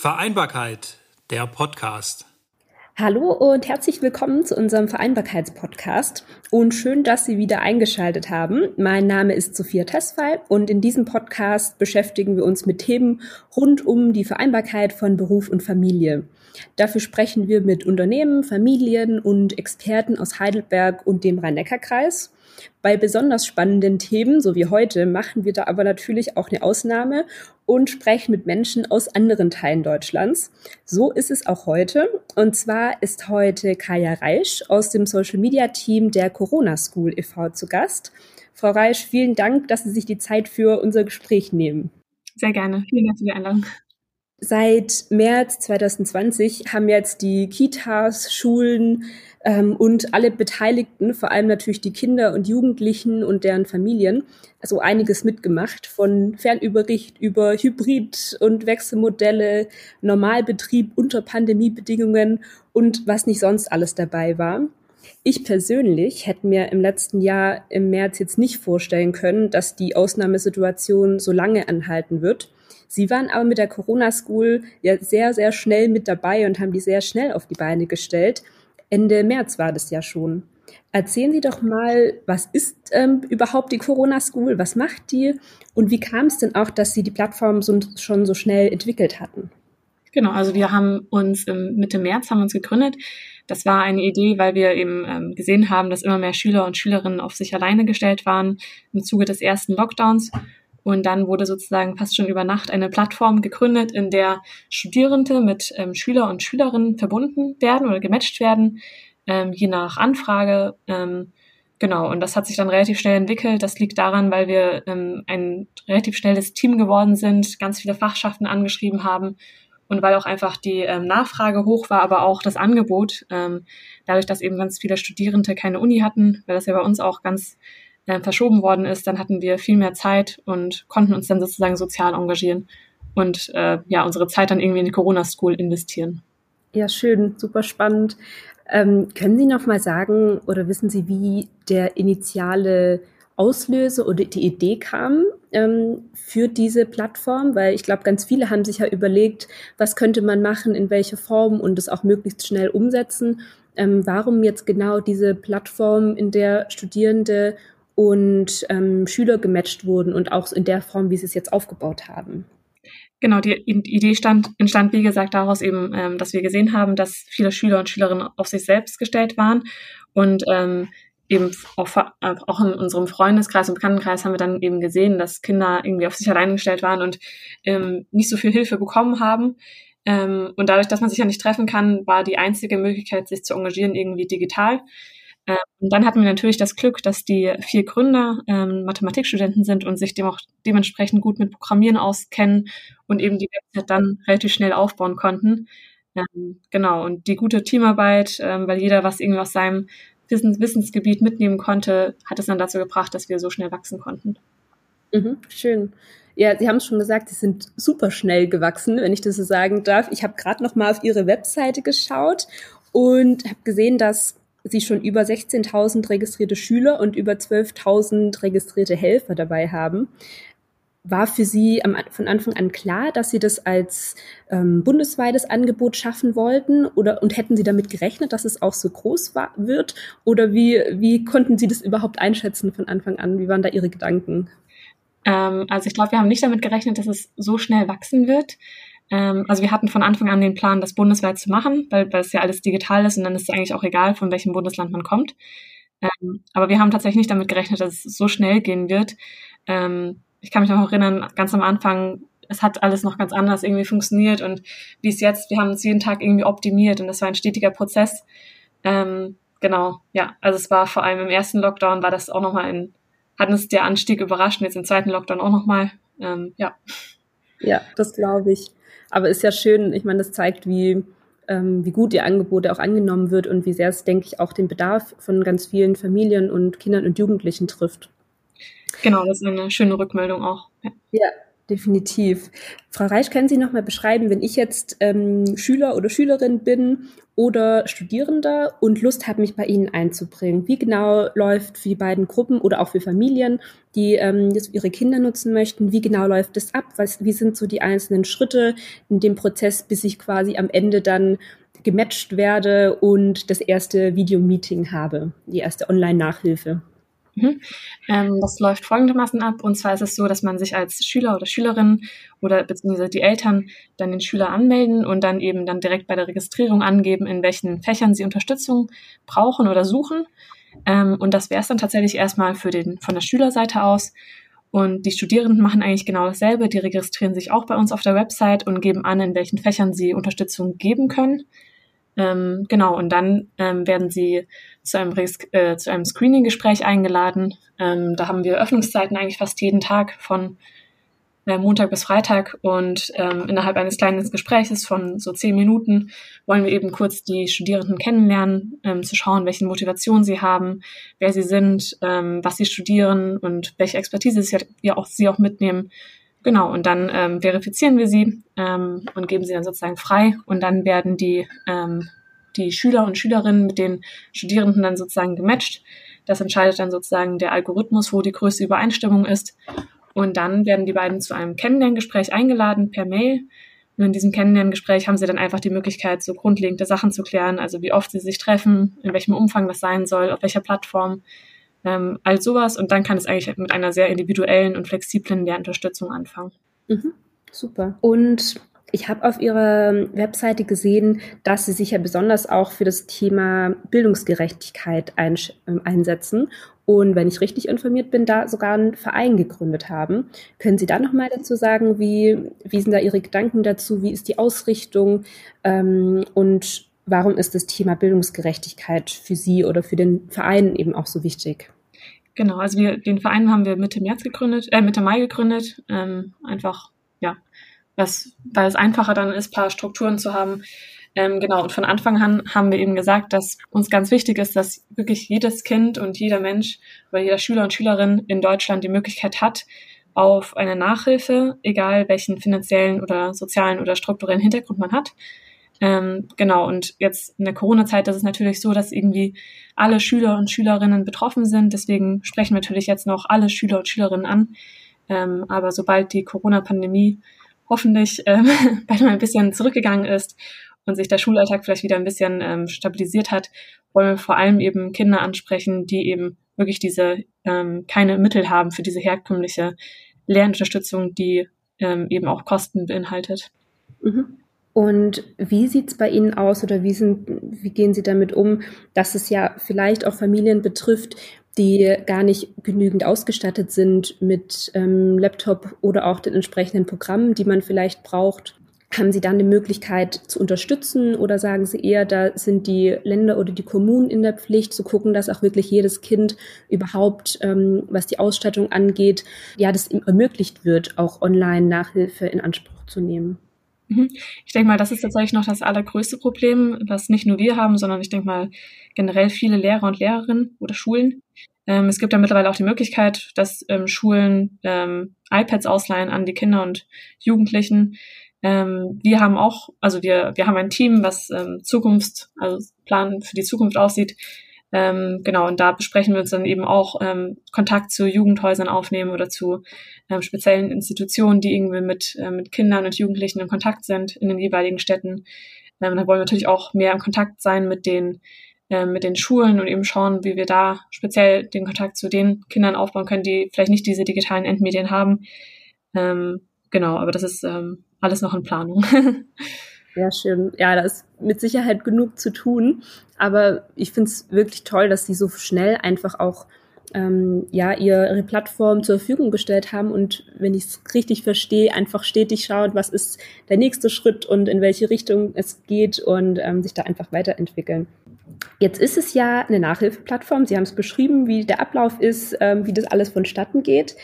Vereinbarkeit, der Podcast. Hallo und herzlich willkommen zu unserem Vereinbarkeitspodcast und schön, dass Sie wieder eingeschaltet haben. Mein Name ist Sophia Tesfay und in diesem Podcast beschäftigen wir uns mit Themen rund um die Vereinbarkeit von Beruf und Familie. Dafür sprechen wir mit Unternehmen, Familien und Experten aus Heidelberg und dem Rhein-Neckar-Kreis. Bei besonders spannenden Themen, so wie heute, machen wir da aber natürlich auch eine Ausnahme und sprechen mit Menschen aus anderen Teilen Deutschlands. So ist es auch heute. Und zwar ist heute Kaya Reisch aus dem Social Media Team der Corona School e.V. zu Gast. Frau Reisch, vielen Dank, dass Sie sich die Zeit für unser Gespräch nehmen. Sehr gerne. Vielen Dank für die Einladung. Seit März 2020 haben jetzt die Kitas, Schulen ähm, und alle Beteiligten, vor allem natürlich die Kinder und Jugendlichen und deren Familien, also einiges mitgemacht, von Fernüberricht über Hybrid- und Wechselmodelle, Normalbetrieb unter Pandemiebedingungen und was nicht sonst alles dabei war. Ich persönlich hätte mir im letzten Jahr im März jetzt nicht vorstellen können, dass die Ausnahmesituation so lange anhalten wird Sie waren aber mit der Corona School ja sehr, sehr schnell mit dabei und haben die sehr schnell auf die Beine gestellt. Ende März war das ja schon. Erzählen Sie doch mal, was ist ähm, überhaupt die Corona School? Was macht die? Und wie kam es denn auch, dass Sie die Plattform so, schon so schnell entwickelt hatten? Genau, also wir haben uns im Mitte März haben uns gegründet. Das war eine Idee, weil wir eben ähm, gesehen haben, dass immer mehr Schüler und Schülerinnen auf sich alleine gestellt waren im Zuge des ersten Lockdowns und dann wurde sozusagen fast schon über Nacht eine Plattform gegründet, in der Studierende mit ähm, Schüler und Schülerinnen verbunden werden oder gematcht werden, ähm, je nach Anfrage. Ähm, genau, und das hat sich dann relativ schnell entwickelt. Das liegt daran, weil wir ähm, ein relativ schnelles Team geworden sind, ganz viele Fachschaften angeschrieben haben und weil auch einfach die ähm, Nachfrage hoch war, aber auch das Angebot, ähm, dadurch, dass eben ganz viele Studierende keine Uni hatten, weil das ja bei uns auch ganz äh, verschoben worden ist, dann hatten wir viel mehr Zeit und konnten uns dann sozusagen sozial engagieren und äh, ja unsere Zeit dann irgendwie in die Corona School investieren. Ja, schön, super spannend. Ähm, können Sie noch mal sagen oder wissen Sie, wie der initiale Auslöser oder die Idee kam ähm, für diese Plattform? Weil ich glaube, ganz viele haben sich ja überlegt, was könnte man machen, in welcher Form und es auch möglichst schnell umsetzen. Ähm, warum jetzt genau diese Plattform, in der Studierende und ähm, Schüler gematcht wurden und auch in der Form, wie sie es jetzt aufgebaut haben. Genau, die Idee stand, entstand, wie gesagt, daraus eben, ähm, dass wir gesehen haben, dass viele Schüler und Schülerinnen auf sich selbst gestellt waren und ähm, eben auch, auch in unserem Freundeskreis und Bekanntenkreis haben wir dann eben gesehen, dass Kinder irgendwie auf sich allein gestellt waren und ähm, nicht so viel Hilfe bekommen haben. Ähm, und dadurch, dass man sich ja nicht treffen kann, war die einzige Möglichkeit, sich zu engagieren, irgendwie digital. Ähm, und dann hatten wir natürlich das Glück, dass die vier Gründer ähm, Mathematikstudenten sind und sich dem auch dementsprechend gut mit Programmieren auskennen und eben die Website dann relativ schnell aufbauen konnten. Ähm, genau, und die gute Teamarbeit, ähm, weil jeder was irgendwie aus seinem Wissens Wissensgebiet mitnehmen konnte, hat es dann dazu gebracht, dass wir so schnell wachsen konnten. Mhm, schön. Ja, Sie haben es schon gesagt, Sie sind super schnell gewachsen, wenn ich das so sagen darf. Ich habe gerade noch mal auf Ihre Webseite geschaut und habe gesehen, dass Sie schon über 16.000 registrierte Schüler und über 12.000 registrierte Helfer dabei haben. War für Sie am, von Anfang an klar, dass Sie das als ähm, bundesweites Angebot schaffen wollten? Oder, und hätten Sie damit gerechnet, dass es auch so groß war, wird? Oder wie, wie konnten Sie das überhaupt einschätzen von Anfang an? Wie waren da Ihre Gedanken? Ähm, also ich glaube, wir haben nicht damit gerechnet, dass es so schnell wachsen wird. Ähm, also wir hatten von Anfang an den Plan, das bundesweit zu machen, weil, weil es ja alles digital ist und dann ist es eigentlich auch egal, von welchem Bundesland man kommt. Ähm, aber wir haben tatsächlich nicht damit gerechnet, dass es so schnell gehen wird. Ähm, ich kann mich noch erinnern, ganz am Anfang, es hat alles noch ganz anders irgendwie funktioniert und wie es jetzt, wir haben uns jeden Tag irgendwie optimiert und das war ein stetiger Prozess. Ähm, genau, ja, also es war vor allem im ersten Lockdown war das auch nochmal ein, hat uns der Anstieg überrascht und jetzt im zweiten Lockdown auch nochmal, ähm, ja. Ja, das glaube ich. Aber ist ja schön, ich meine, das zeigt, wie, ähm, wie gut ihr Angebote auch angenommen wird und wie sehr es, denke ich, auch den Bedarf von ganz vielen Familien und Kindern und Jugendlichen trifft. Genau, das ist eine schöne Rückmeldung auch. Ja. ja. Definitiv. Frau Reich, können Sie noch mal beschreiben, wenn ich jetzt ähm, Schüler oder Schülerin bin oder Studierender und Lust habe, mich bei Ihnen einzubringen? Wie genau läuft für die beiden Gruppen oder auch für Familien, die ähm, das ihre Kinder nutzen möchten? Wie genau läuft es ab? Was, wie sind so die einzelnen Schritte in dem Prozess, bis ich quasi am Ende dann gematcht werde und das erste Videomeeting habe, die erste Online-Nachhilfe? Mhm. Ähm, das läuft folgendermaßen ab. Und zwar ist es so, dass man sich als Schüler oder Schülerin oder beziehungsweise die Eltern dann den Schüler anmelden und dann eben dann direkt bei der Registrierung angeben, in welchen Fächern sie Unterstützung brauchen oder suchen. Ähm, und das wäre es dann tatsächlich erstmal für den, von der Schülerseite aus. Und die Studierenden machen eigentlich genau dasselbe. Die registrieren sich auch bei uns auf der Website und geben an, in welchen Fächern sie Unterstützung geben können. Ähm, genau, und dann ähm, werden sie zu einem, äh, einem Screening-Gespräch eingeladen. Ähm, da haben wir Öffnungszeiten eigentlich fast jeden Tag von äh, Montag bis Freitag und ähm, innerhalb eines kleinen Gespräches von so zehn Minuten wollen wir eben kurz die Studierenden kennenlernen, ähm, zu schauen, welche Motivation sie haben, wer sie sind, ähm, was sie studieren und welche Expertise sie, ja auch, sie auch mitnehmen. Genau, und dann ähm, verifizieren wir sie ähm, und geben sie dann sozusagen frei und dann werden die, ähm, die Schüler und Schülerinnen mit den Studierenden dann sozusagen gematcht. Das entscheidet dann sozusagen der Algorithmus, wo die größte Übereinstimmung ist. Und dann werden die beiden zu einem Kennenlerngespräch eingeladen per Mail. Und in diesem Kennenlerngespräch haben sie dann einfach die Möglichkeit, so grundlegende Sachen zu klären, also wie oft sie sich treffen, in welchem Umfang das sein soll, auf welcher Plattform, ähm, all sowas. Und dann kann es eigentlich mit einer sehr individuellen und flexiblen Lernunterstützung anfangen. Mhm, super. Und ich habe auf Ihrer Webseite gesehen, dass Sie sich ja besonders auch für das Thema Bildungsgerechtigkeit ein, äh, einsetzen und wenn ich richtig informiert bin, da sogar einen Verein gegründet haben. Können Sie da noch mal dazu sagen, wie, wie sind da Ihre Gedanken dazu? Wie ist die Ausrichtung ähm, und warum ist das Thema Bildungsgerechtigkeit für Sie oder für den Verein eben auch so wichtig? Genau, also wir, den Verein haben wir Mitte März gegründet, äh, Mitte Mai gegründet. Ähm, einfach, ja, was, weil es einfacher dann ist, paar Strukturen zu haben. Ähm, genau, und von Anfang an haben wir eben gesagt, dass uns ganz wichtig ist, dass wirklich jedes Kind und jeder Mensch oder jeder Schüler und Schülerin in Deutschland die Möglichkeit hat, auf eine Nachhilfe, egal welchen finanziellen oder sozialen oder strukturellen Hintergrund man hat. Ähm, genau, und jetzt in der Corona-Zeit ist es natürlich so, dass irgendwie alle Schüler und Schülerinnen betroffen sind. Deswegen sprechen wir natürlich jetzt noch alle Schüler und Schülerinnen an. Ähm, aber sobald die Corona-Pandemie hoffentlich ähm, ein bisschen zurückgegangen ist und sich der Schulalltag vielleicht wieder ein bisschen ähm, stabilisiert hat, wollen wir vor allem eben Kinder ansprechen, die eben wirklich diese ähm, keine Mittel haben für diese herkömmliche Lernunterstützung, die ähm, eben auch Kosten beinhaltet. Mhm. Und wie sieht's bei Ihnen aus oder wie, sind, wie gehen Sie damit um, dass es ja vielleicht auch Familien betrifft, die gar nicht genügend ausgestattet sind mit ähm, Laptop oder auch den entsprechenden Programmen, die man vielleicht braucht? Haben Sie dann eine Möglichkeit zu unterstützen oder sagen Sie eher, da sind die Länder oder die Kommunen in der Pflicht zu gucken, dass auch wirklich jedes Kind überhaupt, ähm, was die Ausstattung angeht, ja, das ihm ermöglicht wird, auch online Nachhilfe in Anspruch zu nehmen? Mhm. Ich denke mal, das ist tatsächlich noch das allergrößte Problem, was nicht nur wir haben, sondern ich denke mal generell viele Lehrer und Lehrerinnen oder Schulen. Ähm, es gibt ja mittlerweile auch die Möglichkeit, dass ähm, Schulen ähm, iPads ausleihen an die Kinder und Jugendlichen. Ähm, wir haben auch, also wir, wir haben ein Team, was ähm, Zukunft, also Plan für die Zukunft aussieht, ähm, genau, und da besprechen wir uns dann eben auch ähm, Kontakt zu Jugendhäusern aufnehmen oder zu ähm, speziellen Institutionen, die irgendwie mit, äh, mit Kindern und Jugendlichen in Kontakt sind in den jeweiligen Städten. Ähm, da wollen wir natürlich auch mehr in Kontakt sein mit den, äh, mit den Schulen und eben schauen, wie wir da speziell den Kontakt zu den Kindern aufbauen können, die vielleicht nicht diese digitalen Endmedien haben. Ähm, genau, aber das ist ähm, alles noch in Planung. Sehr schön. Ja, da ist mit Sicherheit genug zu tun. Aber ich finde es wirklich toll, dass sie so schnell einfach auch ähm, ja, ihre Plattform zur Verfügung gestellt haben und wenn ich es richtig verstehe, einfach stetig schauen, was ist der nächste Schritt und in welche Richtung es geht und ähm, sich da einfach weiterentwickeln. Jetzt ist es ja eine Nachhilfeplattform. Sie haben es beschrieben, wie der Ablauf ist, ähm, wie das alles vonstatten geht.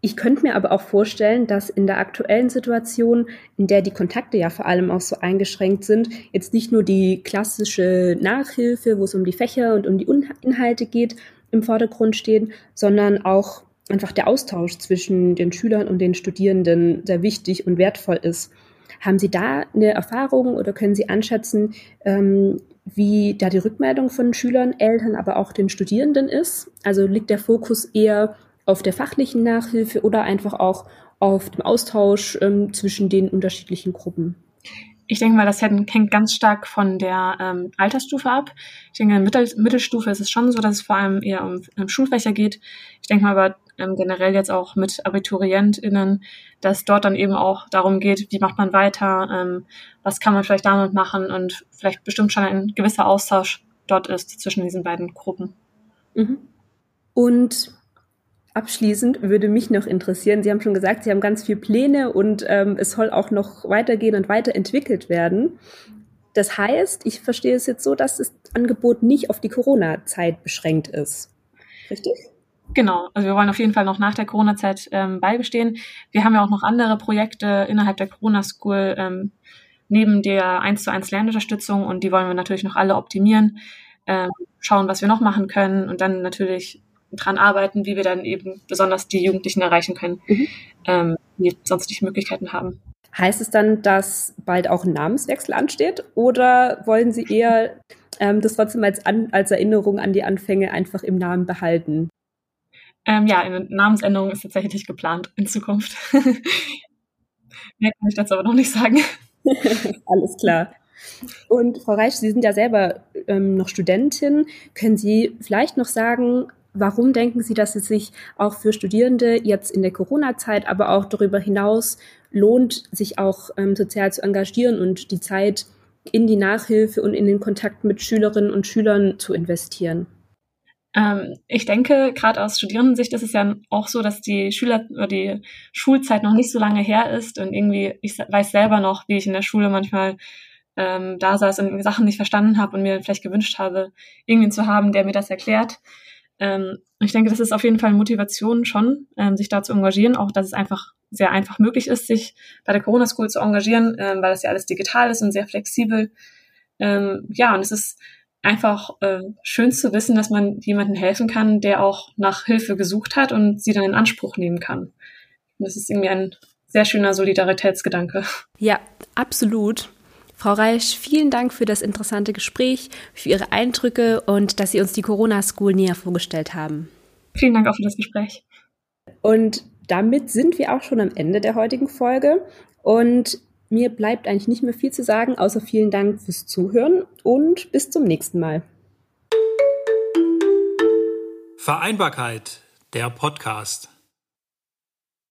Ich könnte mir aber auch vorstellen, dass in der aktuellen Situation, in der die Kontakte ja vor allem auch so eingeschränkt sind, jetzt nicht nur die klassische Nachhilfe, wo es um die Fächer und um die Inhalte geht, im Vordergrund stehen, sondern auch einfach der Austausch zwischen den Schülern und den Studierenden sehr wichtig und wertvoll ist. Haben Sie da eine Erfahrung oder können Sie anschätzen, ähm, wie da die Rückmeldung von Schülern, Eltern, aber auch den Studierenden ist? Also liegt der Fokus eher auf der fachlichen Nachhilfe oder einfach auch auf dem Austausch ähm, zwischen den unterschiedlichen Gruppen? Ich denke mal, das hängt ganz stark von der ähm, Altersstufe ab. Ich denke, in der Mittel Mittelstufe ist es schon so, dass es vor allem eher um, um Schulfächer geht. Ich denke mal aber ähm, generell jetzt auch mit AbiturientInnen, dass dort dann eben auch darum geht, wie macht man weiter, ähm, was kann man vielleicht damit machen und vielleicht bestimmt schon ein gewisser Austausch dort ist zwischen diesen beiden Gruppen. Mhm. Und Abschließend würde mich noch interessieren, Sie haben schon gesagt, Sie haben ganz viele Pläne und ähm, es soll auch noch weitergehen und weiterentwickelt werden. Das heißt, ich verstehe es jetzt so, dass das Angebot nicht auf die Corona-Zeit beschränkt ist. Richtig? Genau, also wir wollen auf jeden Fall noch nach der Corona-Zeit ähm, beibestehen. Wir haben ja auch noch andere Projekte innerhalb der Corona-School ähm, neben der 1 zu 1 Lernunterstützung und die wollen wir natürlich noch alle optimieren, ähm, schauen, was wir noch machen können und dann natürlich dran arbeiten, wie wir dann eben besonders die Jugendlichen erreichen können, mhm. ähm, die sonst nicht Möglichkeiten haben. Heißt es dann, dass bald auch ein Namenswechsel ansteht oder wollen Sie eher ähm, das trotzdem als, an, als Erinnerung an die Anfänge einfach im Namen behalten? Ähm, ja, eine Namensänderung ist tatsächlich geplant in Zukunft. Mehr kann ich dazu aber noch nicht sagen. Alles klar. Und Frau Reich, Sie sind ja selber ähm, noch Studentin. Können Sie vielleicht noch sagen, Warum denken Sie, dass es sich auch für Studierende jetzt in der Corona-Zeit, aber auch darüber hinaus lohnt, sich auch ähm, sozial zu engagieren und die Zeit in die Nachhilfe und in den Kontakt mit Schülerinnen und Schülern zu investieren? Ähm, ich denke, gerade aus Studierendensicht ist es ja auch so, dass die Schüler oder die Schulzeit noch nicht so lange her ist und irgendwie, ich weiß selber noch, wie ich in der Schule manchmal ähm, da saß und Sachen nicht verstanden habe und mir vielleicht gewünscht habe, irgendwen zu haben, der mir das erklärt. Ähm, ich denke, das ist auf jeden Fall Motivation schon, ähm, sich da zu engagieren, auch dass es einfach sehr einfach möglich ist, sich bei der Corona School zu engagieren, ähm, weil das ja alles digital ist und sehr flexibel. Ähm, ja, und es ist einfach äh, schön zu wissen, dass man jemandem helfen kann, der auch nach Hilfe gesucht hat und sie dann in Anspruch nehmen kann. Und das ist irgendwie ein sehr schöner Solidaritätsgedanke. Ja, absolut. Frau Reich, vielen Dank für das interessante Gespräch, für Ihre Eindrücke und dass Sie uns die Corona School näher vorgestellt haben. Vielen Dank auch für das Gespräch. Und damit sind wir auch schon am Ende der heutigen Folge. Und mir bleibt eigentlich nicht mehr viel zu sagen, außer vielen Dank fürs Zuhören und bis zum nächsten Mal. Vereinbarkeit, der Podcast.